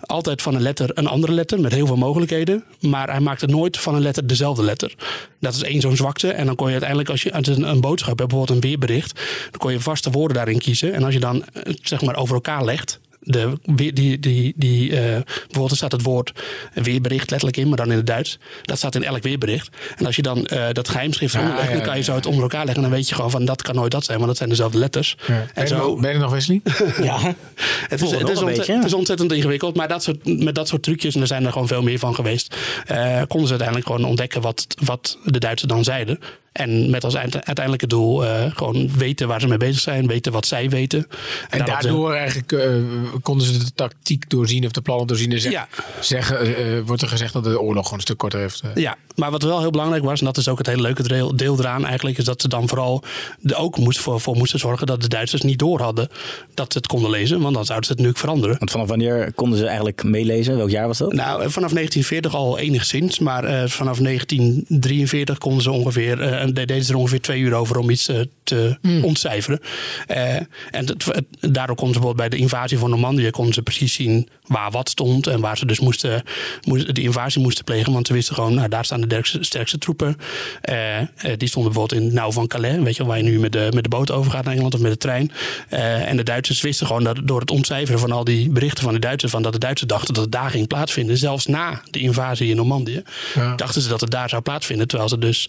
altijd van een letter een andere letter met heel veel mogelijkheden. Maar hij maakte nooit van een letter dezelfde letter. Dat is één zo'n zwakte. En dan kon je uiteindelijk, als je een, een boodschap hebt, bijvoorbeeld een weerbericht, dan kon je vaste woorden daarin kiezen. En als je dan eh, zeg maar over elkaar legt. De, die, die, die, eh, bijvoorbeeld er staat het woord weerbericht letterlijk in, maar dan in het Duits. Dat staat in elk weerbericht. En als je dan eh, dat geheimschrift Ja, onderlegt, ja, dan kan je ja, zo het onder elkaar leggen. En dan weet je gewoon van dat kan nooit dat zijn, want dat zijn dezelfde letters. Ben, En je zo, nog, ben je nog, Wesley? Ja, het, is, het, is ontzettend, beetje, ja. het is ontzettend ingewikkeld, maar dat soort, met dat soort trucjes, en er zijn er gewoon veel meer van geweest, konden ze uiteindelijk gewoon ontdekken wat, wat de Duitsers dan zeiden. En met als eind- uiteindelijke doel eh, gewoon weten waar ze mee bezig zijn, weten wat zij weten. En ze- daardoor eigenlijk eh, konden ze de tactiek doorzien of de plannen doorzien. En zeg- Ja. zeggen, eh, wordt er gezegd dat de oorlog gewoon een stuk korter heeft. Ja, maar wat wel heel belangrijk was, en dat is ook het hele leuke deel, deel eraan eigenlijk, is dat ze dan vooral er ook moest, voor, voor moesten zorgen dat de Duitsers niet door hadden dat ze het konden lezen, want dan zouden ze het natuurlijk veranderen. Want vanaf wanneer konden ze eigenlijk meelezen? Welk jaar was dat? Nou, vanaf 1940 al enigszins, maar eh, vanaf 1943 konden ze ongeveer, eh, en deden ze er ongeveer twee uur over om iets eh, te ontcijferen. Eh, en het- daardoor konden ze bijvoorbeeld bij de invasie van Normandië konden ze precies zien waar wat stond en waar ze dus moesten, moesten de invasie moesten plegen, want ze wisten gewoon, nou, daar staan de sterkste, sterkste troepen. Eh, die stonden bijvoorbeeld in nauw van Calais, weet je, wel, waar je nu met de, met de boot overgaat naar Engeland of met de trein. En de Duitsers wisten gewoon dat door het ontcijferen van al die berichten van de Duitsers, van dat de Duitsers dachten dat het daar ging plaatsvinden, zelfs na de invasie in Normandië, Ja. dachten ze dat het daar zou plaatsvinden, terwijl ze dus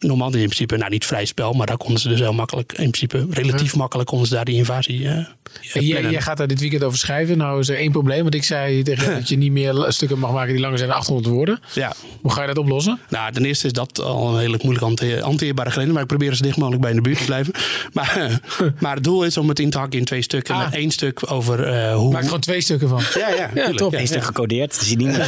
Normandië in principe, nou niet vrij spel, maar daar konden ze dus heel makkelijk, in principe relatief makkelijk konden ze daar die invasie eh, En jij, gaat daar dit weekend over schrijven. Nou is er één probleem. Want ik zei tegen dat je niet meer stukken mag maken die langer zijn dan 800 woorden. Ja. Hoe ga je dat oplossen? Nou, ten eerste is dat al een hele moeilijk hante- hanteerbare grens. Maar ik probeer zo dicht mogelijk bij in de buurt te blijven. Maar, maar het doel is om het in te hakken in twee stukken. Ah. Met één stuk over eh, hoe... Maak er gewoon twee stukken van. Ja, ja, tuurlijk. top. Ja, Eén ja. stuk gecodeerd, zie je niet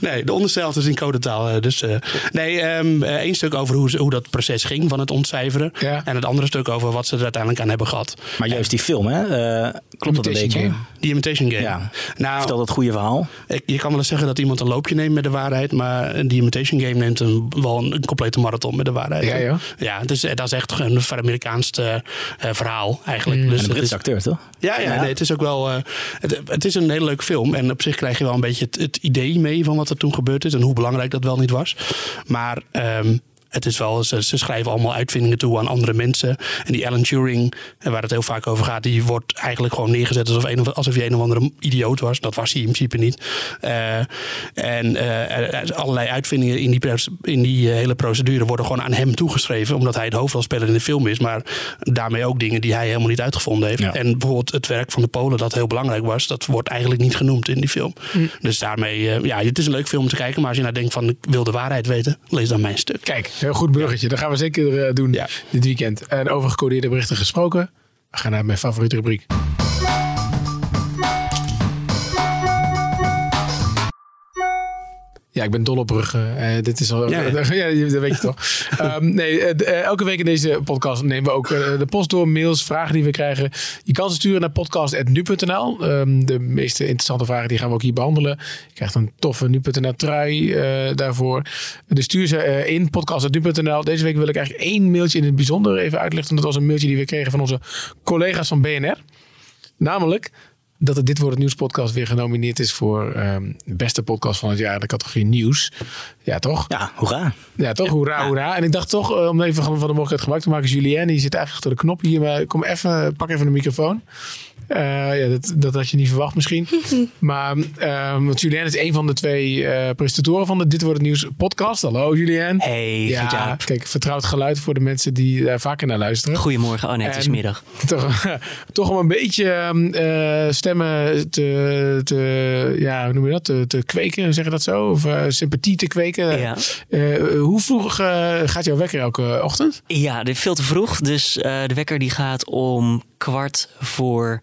nee, de onderste helft is in codetaal. eh, Dus, eh, nee, ehm, eh, één stuk over hoe, ze- hoe dat proces ging van het ontcijferen. Ja. En het andere stuk over wat ze er uiteindelijk aan hebben gehad. Maar juist die film, hè? eh, klopt dat een Imitation beetje? Game. Die Imitation Game. Ja. Nou, Vertel dat goede verhaal. Ik- Je kan wel eens zeggen dat iemand een loopje neemt met de waarheid, maar die Imitation Game neemt een, wel een, een complete marathon met de waarheid. Ja, joh. Ja, dus eh, dat is echt een Amerikaans eh, eh, verhaal eigenlijk. Dus En een Britse acteur, toch? ja, ja, Ja. Nee, het is ook wel. eh, het, het is een hele leuke film. En op zich krijg je wel een beetje het, het idee mee van wat er toen gebeurd is en hoe belangrijk dat wel niet was. Maar. ehm, het is wel, ze, ze schrijven allemaal uitvindingen toe aan andere mensen. En die Alan Turing, eh, waar het heel vaak over gaat, die wordt eigenlijk gewoon neergezet alsof, een of, alsof hij een of andere idioot was. Dat was hij in principe niet. Uh, en uh, allerlei uitvindingen in die, in die hele procedure worden gewoon aan hem toegeschreven, omdat hij het hoofdrolspeler in de film is. Maar daarmee ook dingen die hij helemaal niet uitgevonden heeft. En bijvoorbeeld het werk van de Polen, dat heel belangrijk was, dat wordt eigenlijk niet genoemd in die film. Hm. Dus daarmee, ja, het is een leuk film om te kijken. Maar als je nou denkt van ik wil de waarheid weten, lees dan mijn stuk. Kijk, heel goed bruggetje. Dat gaan we zeker uh, doen dit weekend. En over gecodeerde berichten gesproken. We gaan naar mijn favoriete rubriek. Ja, ik ben dol op bruggen. Uh, dit is al. Ja, ja. dat weet je toch. um, nee, uh, elke week in deze podcast nemen we ook de post door, mails, vragen die we krijgen. Je kan ze sturen naar podcast.nu.nl. Um, ehm, de meeste interessante vragen die gaan we ook hier behandelen. Je krijgt een toffe nu.nl trui daarvoor. Dus stuur ze in podcast.nu.nl. Deze week wil ik eigenlijk één mailtje in het bijzonder even uitlichten. Dat was een mailtje die we kregen van onze collega's van BNR. Namelijk dat het Dit Wordt Het Nieuws podcast weer genomineerd is voor um, beste podcast van het jaar in de categorie nieuws. Ja, toch? Ja, hoera. Ja, toch? Hoera, hoera. En ik dacht toch, uh, om even van de mogelijkheid gebruik te maken, Julien, die zit eigenlijk achter de knop hier. Maar kom even, pak even de microfoon. Uh, ja, dat, dat had je niet verwacht misschien. maar um, want Julien is een van de twee uh, presentatoren van de Dit Wordt Het Nieuws podcast. Hallo Julien. Hey, ja, Kijk, vertrouwd geluid voor de mensen die daar vaker naar luisteren. Goedemorgen, oh nee, het is middag. Toch, toch om een beetje uh, stemmen te, te, ja, hoe noem je dat, te, te kweken, zeggen dat zo? Of sympathie te kweken. Ja. hoe vroeg gaat jouw wekker elke ochtend? Ja, veel te vroeg. Dus de wekker die gaat om kwart voor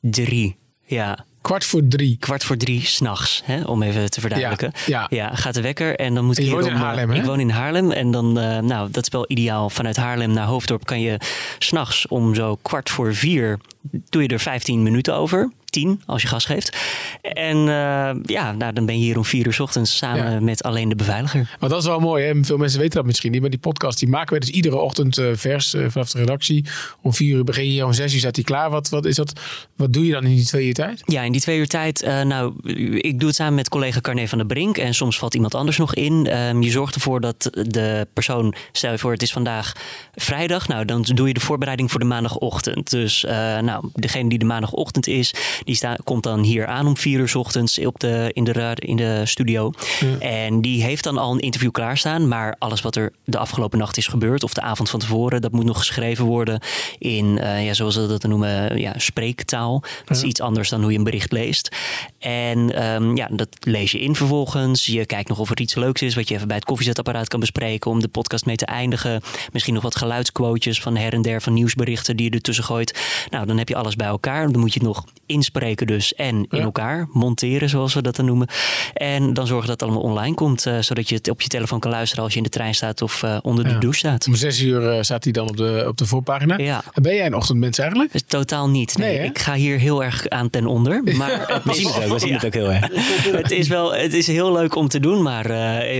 drie. Ja. Kwart voor drie. Kwart voor drie s'nachts, om even te verduidelijken. Ja, ja. gaat de wekker en dan moet je. Woont in eh, Haarlem, hè? Ik woon in Haarlem en dan, uh, nou, dat is wel ideaal. Vanuit Haarlem naar Hoofddorp kan je s'nachts om zo kwart voor vier. doe je er 15 minuten over tien als je gas geeft. En uh, ja, nou, dan ben je hier om vier uur s ochtends samen ja. met alleen de beveiliger. Maar dat is wel mooi. Hè? Veel mensen weten dat misschien niet. Maar die podcast die maken we dus iedere ochtend uh, vers uh, vanaf de redactie. Om vier uur begin je, om zes uur staat die klaar. Wat, wat, is dat, wat doe je dan in die twee uur tijd? Ja, in die twee uur tijd. nou, ik doe het samen met collega Carne van der Brink. En soms valt iemand anders nog in. Um, je zorgt ervoor dat de persoon, stel je voor het is vandaag vrijdag. Nou, dan doe je de voorbereiding voor de maandagochtend. Dus nou, degene die de maandagochtend is, die sta, komt dan hier aan om vier uur s ochtends op de, in, de, in de studio. En die heeft dan al een interview klaarstaan. Maar alles wat er de afgelopen nacht is gebeurd, of de avond van tevoren, dat moet nog geschreven worden in, uh, ja, zoals ze dat noemen, ja, spreektaal. Dat is iets anders dan hoe je een bericht leest. En um, ja, dat lees je in vervolgens. Je kijkt nog of er iets leuks is wat je even bij het koffiezetapparaat kan bespreken om de podcast mee te eindigen. Misschien nog wat geluidsquotejes van her en der van nieuwsberichten die je ertussen gooit. Nou, dan heb je alles bij elkaar. Dan moet je het nog inspreken dus en in elkaar monteren, zoals we dat dan noemen. En dan zorgen dat het allemaal online komt, uh, zodat je het op je telefoon kan luisteren als je in de trein staat of uh, onder de ja. douche staat. Om zes uur uh, staat hij dan op de, op de voorpagina. Ja. En ben jij een ochtendmens eigenlijk? Totaal niet. Nee, nee ik ga hier heel erg aan ten onder. Maar we zien het ook, we zien het ook heel erg. het, is wel, het is heel leuk om te doen, maar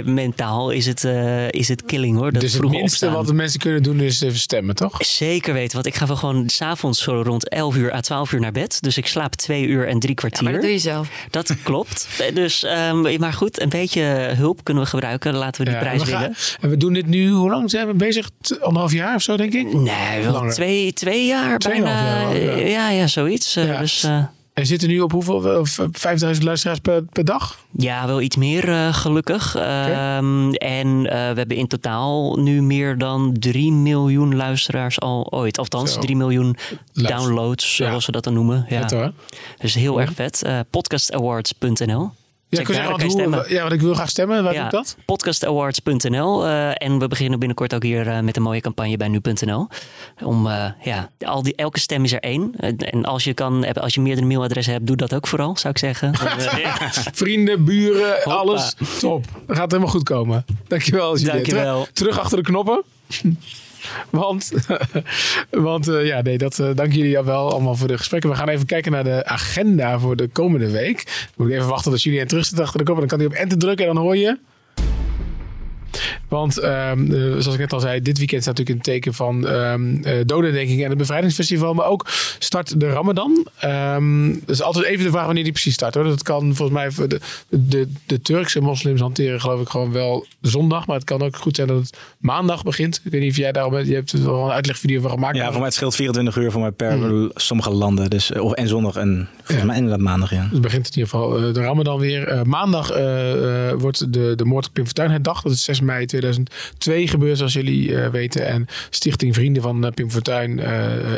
mentaal is het, is het killing hoor. Dat dus het minste opstaan. wat de mensen kunnen doen is even stemmen, toch? Zeker weten, want ik ga wel gewoon s'avonds zo rond 11 uur à 12 uur naar bed. Dus ik slaap twee uur en drie kwartier. Ja, maar dat doe je zelf. Dat klopt. Dus, um, maar goed, een beetje hulp kunnen we gebruiken. Laten we die Ja, prijs we gaan- winnen. En we doen dit nu, hoe lang zijn we bezig? Anderhalf jaar of zo, denk ik? Nee, wel twee, twee jaar Tweeënhalf bijna. jaar ja. ja. ja, zoiets. Ja. Dus uh, En zitten nu op hoeveel? eh, v- 5000 luisteraars per, per dag? ja, wel iets meer uh, gelukkig. Um, en uh, we hebben in totaal nu meer dan 3 miljoen luisteraars al ooit. Althans, Zo. 3 miljoen downloads, Ja. zoals we dat dan noemen. Ja. Vet hoor. Dus heel erg vet. Uh, podcastawards.nl. Ja, daar, kan je hoe, stemmen. ja, want ik wil graag stemmen. Waar doe ik dat? podcastawards.nl. eh, en we beginnen binnenkort ook hier eh, met een mooie campagne bij nu.nl. Om, eh, ja, al die, elke stem is er één. En als je, kan, als je meerdere mailadressen hebt, doe dat ook vooral, zou ik zeggen. Vrienden, buren, alles. Top. Dat gaat helemaal goed komen. Dankjewel. Dankjewel. Terug achter de knoppen. Want, want eh, ja, nee, dat, eh, dank jullie wel allemaal voor de gesprekken. We gaan even kijken naar de agenda voor de komende week. Dan moet ik even wachten tot jullie terug zit achter de knoppen. Dan kan hij op enter drukken en dan hoor je... Want ehm, eh, zoals ik net al zei, dit weekend staat natuurlijk in het teken van um, dodendenking en het bevrijdingsfestival. Maar ook start de Ramadan. Um, dat is altijd even de vraag wanneer die precies start. Hoor. Dat kan volgens mij de, de, de Turkse moslims hanteren geloof ik gewoon wel zondag. Maar het kan ook goed zijn dat het maandag begint. Ik weet niet of jij daarom Je hebt er wel een uitlegvideo van gemaakt. Ja, voor mij het scheelt 24 uur voor mij per hmm. sommige landen. Dus, of, en zondag en volgens mij inderdaad maandag. Ja. Dus het begint in ieder geval de Ramadan weer. Uh, maandag uh, wordt de, de moord op Pim Fortuyn herdacht. Dat is 6 mei 2002 gebeurd, zoals jullie weten. En Stichting Vrienden van Pim Fortuyn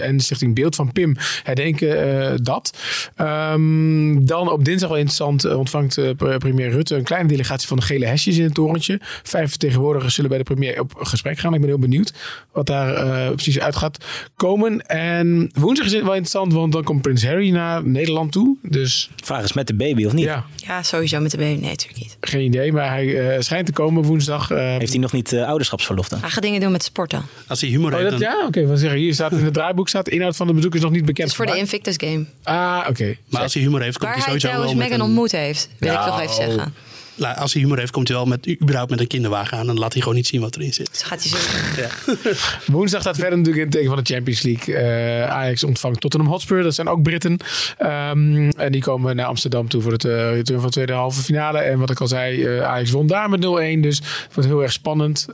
en de Stichting Beeld van Pim herdenken dat. Um, dan op dinsdag wel interessant ontvangt premier Rutte een kleine delegatie van de gele hesjes in het torentje. Vijf vertegenwoordigers zullen bij de premier op gesprek gaan. Ik ben heel benieuwd wat daar precies uit gaat komen. En woensdag is het wel interessant, want dan komt Prins Harry naar Nederland toe. Dus... Vraag is met de baby of niet? Ja, ja sowieso met de baby. Nee, natuurlijk niet. Geen idee, maar hij uh, schijnt te komen woensdag. Uh, Heeft hij nog niet uh, ouderschapsverlof dan? Hij gaat dingen doen met sporten. Als hij humor oh, heeft dat, Ja, oké. Okay, zeggen hier staat in het draaiboek staat de inhoud van de bezoek is nog niet bekend. Het is voor de Invictus Game. Ah, oké. Okay. Maar als hij humor heeft, komt Waar hij sowieso hij trouwens wel met Megan een... ontmoet heeft, wil ik toch even zeggen. Als hij humor heeft, komt hij wel met, überhaupt met een kinderwagen aan. En dan laat hij gewoon niet zien wat erin zit. Dus gaat hij zo. Ja. Woensdag staat verder natuurlijk in het teken van de Champions League. Uh, Ajax ontvangt Tottenham Hotspur. Dat zijn ook Britten. Um, en die komen naar Amsterdam toe voor het uh, return van de tweede halve finale. En wat ik al zei, uh, Ajax won daar met 0-1. Dus het wordt heel erg spannend.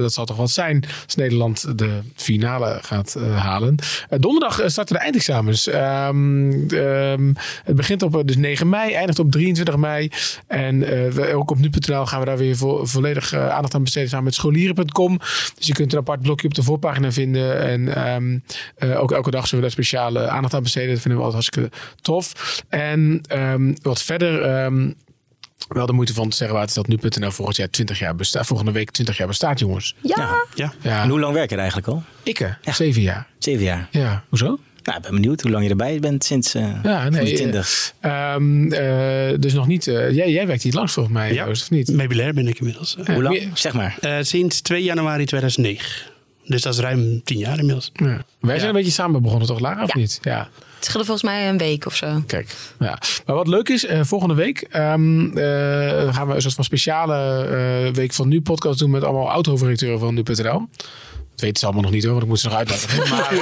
dat zal toch wat zijn als Nederland de finale gaat halen. donderdag starten de eindexamens. Um, um, het begint op dus 9 mei, eindigt op 23 mei. En we, ook op nu.nl gaan we daar weer vo volledig aandacht aan besteden samen met scholieren.com. Dus je kunt een apart blokje op de voorpagina vinden. En um, uh, ook elke dag zullen we daar speciale aandacht aan besteden. Dat vinden we altijd hartstikke tof. En um, wat verder. Um, wel de moeite van te zeggen waar het dat nu.nl volgend jaar 20 jaar bestaat. Volgende week 20 jaar bestaat, jongens. Ja. ja. ja. ja. En hoe lang werk je er eigenlijk al? Ik, ja. zeven jaar. Zeven jaar. Ja, hoezo? Nou, ik ben benieuwd hoe lang je erbij bent sinds uh, ja, nee, 20. Uh, um, uh, dus nog niet. jij, jij werkt hier langs volgens mij, ja. Joost, of niet? Meubilair ben ik inmiddels. hoe lang? Zeg maar. sinds 2 januari 2009. Dus dat is ruim 10 jaar inmiddels. Ja. Wij zijn een beetje samen begonnen, toch, Lara? Of niet? Ja. Het scheelde volgens mij een week of zo. Kijk, ja. Maar wat leuk is, uh, volgende week um, uh, gaan we een soort van speciale uh, week van nu podcast doen met allemaal oud-hoofdredacteuren van nu.nl. Dat weten ze allemaal nog niet hoor, want ik moet ze nog uitleggen. maar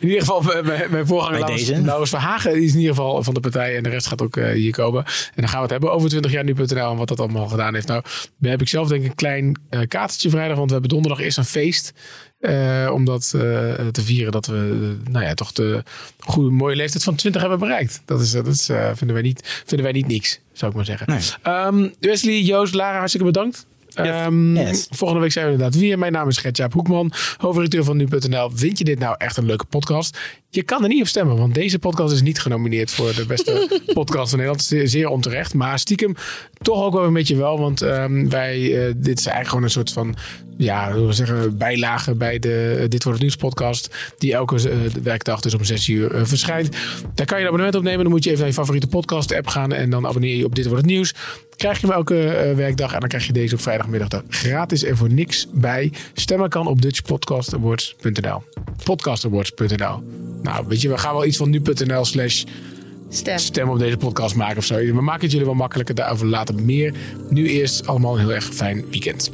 in ieder geval, mijn, mijn voorganger Laurens, Verhagen is in ieder geval van de partij. En de rest gaat ook uh, hier komen. En dan gaan we het hebben over 20 jaar nu.nl en wat dat allemaal gedaan heeft. Nou, daar heb ik zelf denk ik een klein uh, kaartje vrijdag. Want we hebben donderdag eerst een feest. Uh, om dat te vieren dat we nou ja, toch de goede, mooie leeftijd van 20 hebben bereikt. Dat, is, dat is, vinden, wij niet, vinden wij niet niks, zou ik maar zeggen. Nee. Um, Wesley, Joost, Lara, hartstikke bedankt. Um, yes. Volgende week zijn we inderdaad weer. Mijn naam is Gertjaap Hoekman, hoofdredacteur van nu.nl. Vind je dit nou echt een leuke podcast? Je kan er niet op stemmen, want deze podcast is niet genomineerd voor de beste podcast van Nederland. Zeer, zeer onterecht, maar stiekem toch ook wel een beetje wel. Want um, wij, uh, dit is eigenlijk gewoon een soort van ja, we zeggen, bijlage bij de uh, Dit Wordt Het Nieuws podcast. Die elke uh, werkdag dus om 6 uur verschijnt. Daar kan je een abonnement op nemen. Dan moet je even naar je favoriete podcast app gaan. En dan abonneer je op Dit Wordt Het Nieuws. Krijg je hem elke werkdag. En dan krijg je deze op vrijdagmiddag gratis en voor niks bij. Stemmen kan op dutchpodcastawards.nl podcastawards.nl Nou, weet je, we gaan wel iets van nu.nl slash Stem. stem op deze podcast maken of zo. We maken het jullie wel makkelijker. Daarover later meer. Nu eerst allemaal een heel erg fijn weekend.